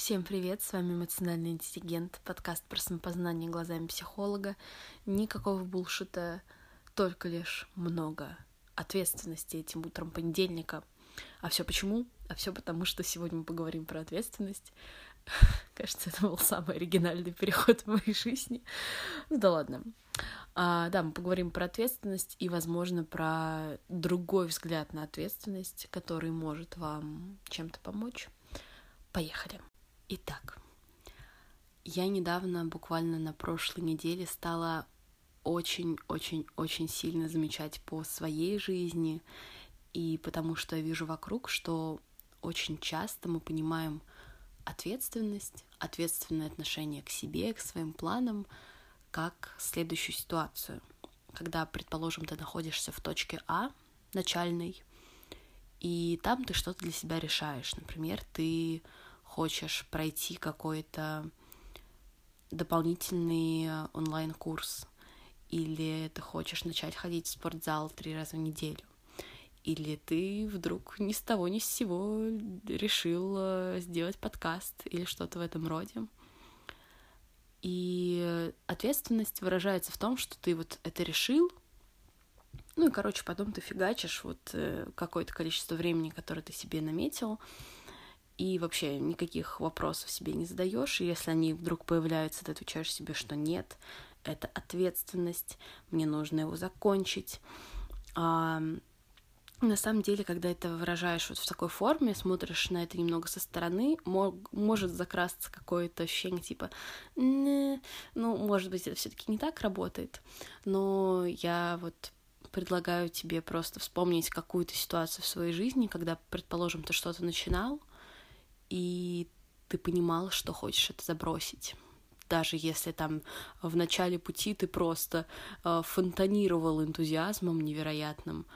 Всем привет, с вами эмоциональный интеллигент, подкаст про самопознание глазами психолога. Никакого булшита, только лишь много ответственности этим утром понедельника. А все почему? А все потому, что сегодня мы поговорим про ответственность. Кажется, это был самый оригинальный переход в моей жизни. Ну да ладно. А, да, мы поговорим про ответственность и, возможно, про другой взгляд на ответственность, который может вам чем-то помочь. Поехали. Итак, я недавно, буквально на прошлой неделе, стала очень-очень-очень сильно замечать по своей жизни и потому что я вижу вокруг, что очень часто мы понимаем ответственность, ответственное отношение к себе, к своим планам, как следующую ситуацию. Когда, предположим, ты находишься в точке А, начальной, и там ты что-то для себя решаешь. Например, ты хочешь пройти какой-то дополнительный э, онлайн-курс, или ты хочешь начать ходить в спортзал три раза в неделю, или ты вдруг ни с того ни с сего решил э, сделать подкаст или что-то в этом роде. И ответственность выражается в том, что ты вот это решил, ну и, короче, потом ты фигачишь вот э, какое-то количество времени, которое ты себе наметил, и вообще никаких вопросов себе не задаешь, и если они вдруг появляются, ты отвечаешь себе, что нет, это ответственность, мне нужно его закончить. А, на самом деле, когда это выражаешь вот в такой форме, смотришь на это немного со стороны, мог, может закрасться какое-то ощущение типа, ну, может быть, это все-таки не так работает, но я вот предлагаю тебе просто вспомнить какую-то ситуацию в своей жизни, когда, предположим, ты что-то начинал, и ты понимал, что хочешь это забросить. Даже если там в начале пути ты просто э, фонтанировал энтузиазмом невероятным.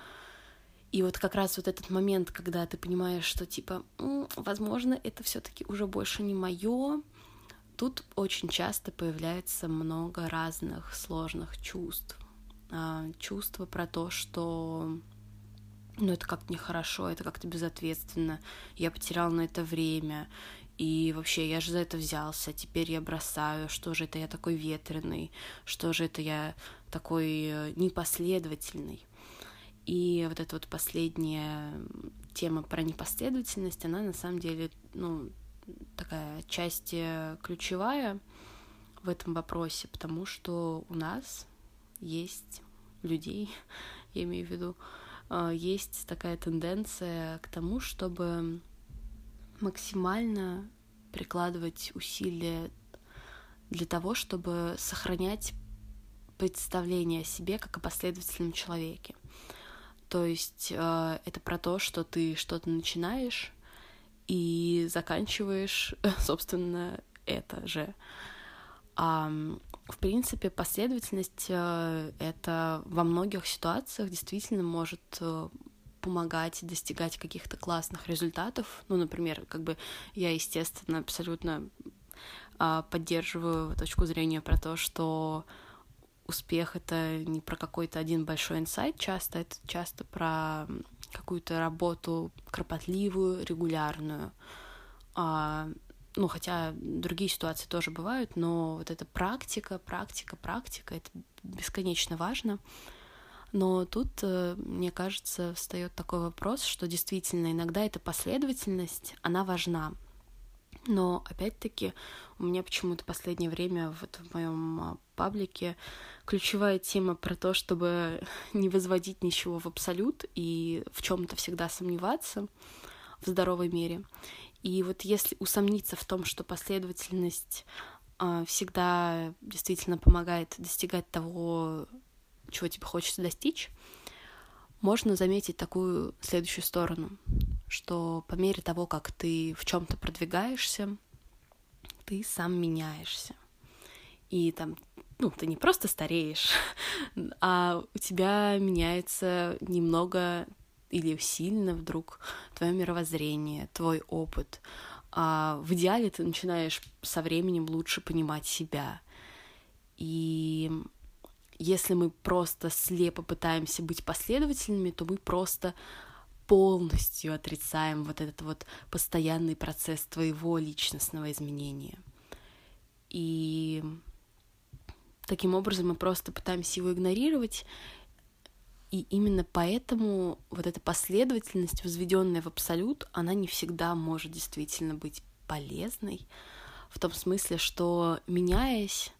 И вот как раз вот этот момент, когда ты понимаешь, что типа, возможно, это все-таки уже больше не мое, тут очень часто появляется много разных сложных чувств. А, чувства про то, что ну, это как-то нехорошо, это как-то безответственно, я потерял на это время, и вообще, я же за это взялся, теперь я бросаю, что же это я такой ветреный, что же это я такой э, непоследовательный. И вот эта вот последняя тема про непоследовательность, она на самом деле, ну, такая часть э, ключевая в этом вопросе, потому что у нас есть людей, я имею в виду, есть такая тенденция к тому, чтобы максимально прикладывать усилия для того, чтобы сохранять представление о себе как о последовательном человеке. То есть э, это про то, что ты что-то начинаешь и заканчиваешь, собственно, это же. А, в принципе, последовательность э, это во многих ситуациях действительно может э, помогать достигать каких-то классных результатов. Ну, например, как бы я, естественно, абсолютно а, поддерживаю точку зрения про то, что успех это не про какой-то один большой инсайт часто, это часто про какую-то работу кропотливую, регулярную. Ну, хотя другие ситуации тоже бывают, но вот эта практика, практика, практика, это бесконечно важно. Но тут, э, мне кажется, встает такой вопрос, что действительно иногда эта последовательность, она важна. Но опять-таки у меня почему-то последнее время вот в моем а, паблике ключевая тема про то, чтобы не возводить ничего в абсолют и в чем-то всегда сомневаться в здоровой мере. И вот если усомниться в том, что последовательность э, всегда действительно помогает достигать того, чего тебе хочется достичь, можно заметить такую следующую сторону, что по мере того, как ты в чем-то продвигаешься, ты сам меняешься. И там, ну, ты не просто стареешь, а у тебя меняется немного или сильно вдруг твое мировоззрение, твой опыт. А в идеале ты начинаешь со временем лучше понимать себя. И если мы просто слепо пытаемся быть последовательными, то мы просто полностью отрицаем вот этот вот постоянный процесс твоего личностного изменения. И таким образом мы просто пытаемся его игнорировать, и именно поэтому вот эта последовательность, возведенная в абсолют, она не всегда может действительно быть полезной, в том смысле, что меняясь,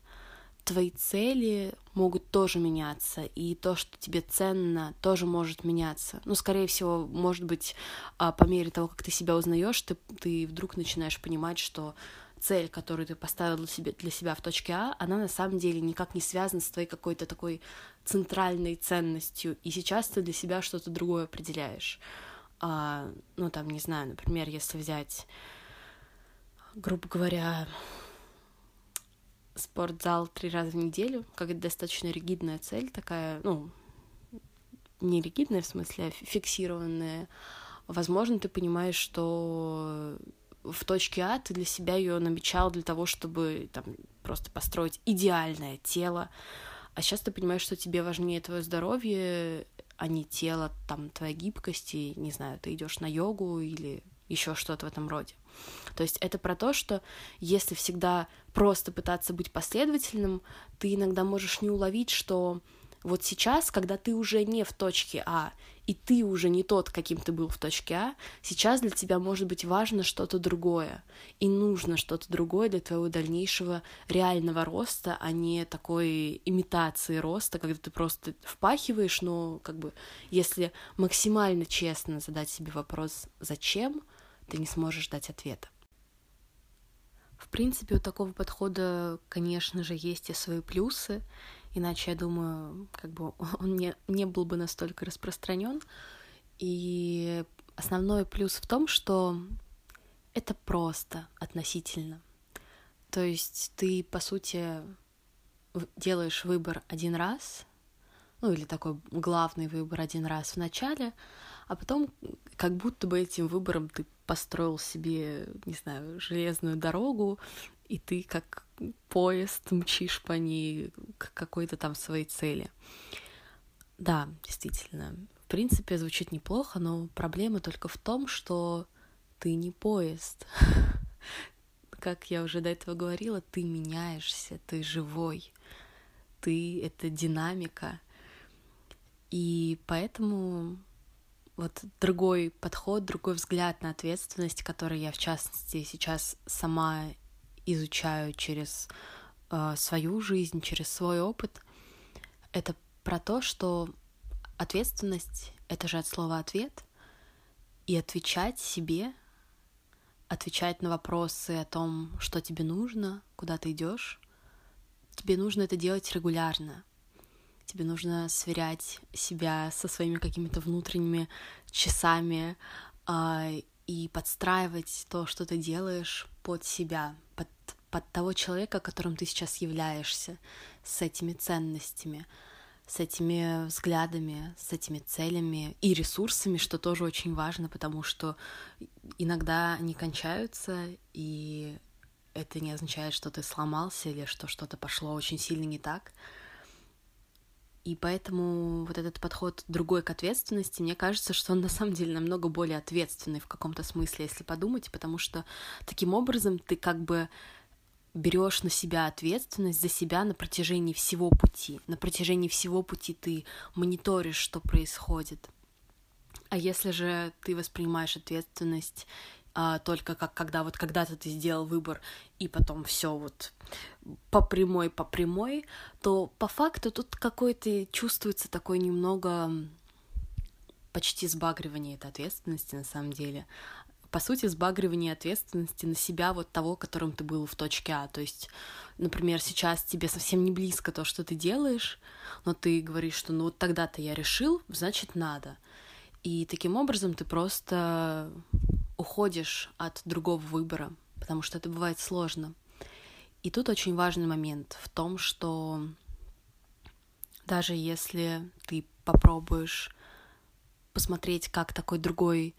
твои цели могут тоже меняться, и то, что тебе ценно, тоже может меняться. Ну, скорее всего, может быть, а, по мере того, как ты себя узнаешь, ты, ты вдруг начинаешь понимать, что цель, которую ты поставил для себя, для себя в точке А, она на самом деле никак не связана с твоей какой-то такой центральной ценностью, и сейчас ты для себя что-то другое определяешь. А, ну, там, не знаю, например, если взять, грубо говоря, спортзал три раза в неделю, как достаточно ригидная цель такая, ну, не ригидная в смысле, а фиксированная, возможно, ты понимаешь, что в точке А ты для себя ее намечал для того, чтобы там просто построить идеальное тело, а сейчас ты понимаешь, что тебе важнее твое здоровье, а не тело, там, твоя гибкость, и, не знаю, ты идешь на йогу или еще что-то в этом роде. То есть это про то, что если всегда просто пытаться быть последовательным, ты иногда можешь не уловить, что вот сейчас, когда ты уже не в точке А, и ты уже не тот, каким ты был в точке А, сейчас для тебя может быть важно что-то другое, и нужно что-то другое для твоего дальнейшего реального роста, а не такой имитации роста, когда ты просто впахиваешь, но как бы если максимально честно задать себе вопрос «зачем?», ты не сможешь дать ответа. В принципе, у такого подхода, конечно же, есть и свои плюсы, иначе, я думаю, как бы он не, не был бы настолько распространен. И основной плюс в том, что это просто относительно. То есть ты, по сути, делаешь выбор один раз, ну или такой главный выбор один раз в начале, а потом как будто бы этим выбором ты построил себе, не знаю, железную дорогу, и ты как поезд мчишь по ней к какой-то там своей цели. Да, действительно, в принципе, звучит неплохо, но проблема только в том, что ты не поезд. Как я уже до этого говорила, ты меняешься, ты живой, ты — это динамика. И поэтому вот другой подход, другой взгляд на ответственность, который я, в частности, сейчас сама изучаю через э, свою жизнь, через свой опыт, это про то, что ответственность — это же от слова «ответ», и отвечать себе, отвечать на вопросы о том, что тебе нужно, куда ты идешь, тебе нужно это делать регулярно — тебе нужно сверять себя со своими какими-то внутренними часами э, и подстраивать то, что ты делаешь под себя, под, под того человека, которым ты сейчас являешься, с этими ценностями, с этими взглядами, с этими целями и ресурсами, что тоже очень важно, потому что иногда они кончаются, и это не означает, что ты сломался или что что-то пошло очень сильно не так. И поэтому вот этот подход другой к ответственности, мне кажется, что он на самом деле намного более ответственный в каком-то смысле, если подумать, потому что таким образом ты как бы берешь на себя ответственность за себя на протяжении всего пути. На протяжении всего пути ты мониторишь, что происходит. А если же ты воспринимаешь ответственность а, только как когда вот когда-то ты сделал выбор и потом все вот по прямой по прямой, то по факту тут какой-то чувствуется такой немного почти сбагривание этой ответственности на самом деле. По сути, сбагривание ответственности на себя вот того, которым ты был в точке А. То есть, например, сейчас тебе совсем не близко то, что ты делаешь, но ты говоришь, что ну вот тогда-то я решил, значит надо. И таким образом ты просто уходишь от другого выбора, потому что это бывает сложно. И тут очень важный момент в том, что даже если ты попробуешь посмотреть, как такой другой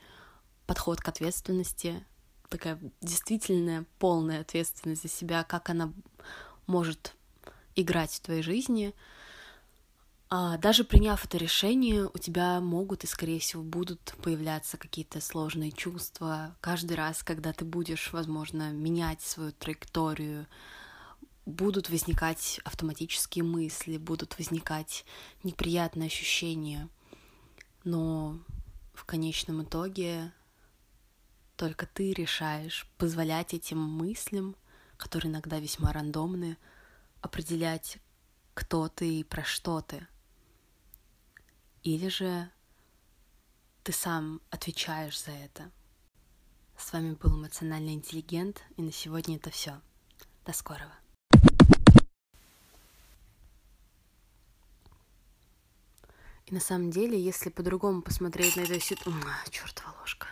подход к ответственности, такая действительно полная ответственность за себя, как она может играть в твоей жизни, А, даже приняв это решение, у тебя могут и, скорее всего, будут появляться какие-то сложные чувства. Каждый раз, когда ты будешь, возможно, менять свою траекторию, будут возникать автоматические мысли, будут возникать неприятные ощущения. Но в конечном итоге только ты решаешь позволять этим мыслям, которые иногда весьма рандомны, определять, кто ты и про что ты. Или же ты сам отвечаешь за это. С вами был эмоциональный интеллигент, и на сегодня это все. До скорого. И на самом деле, если по-другому посмотреть на эту ситуацию... Чертова ложка.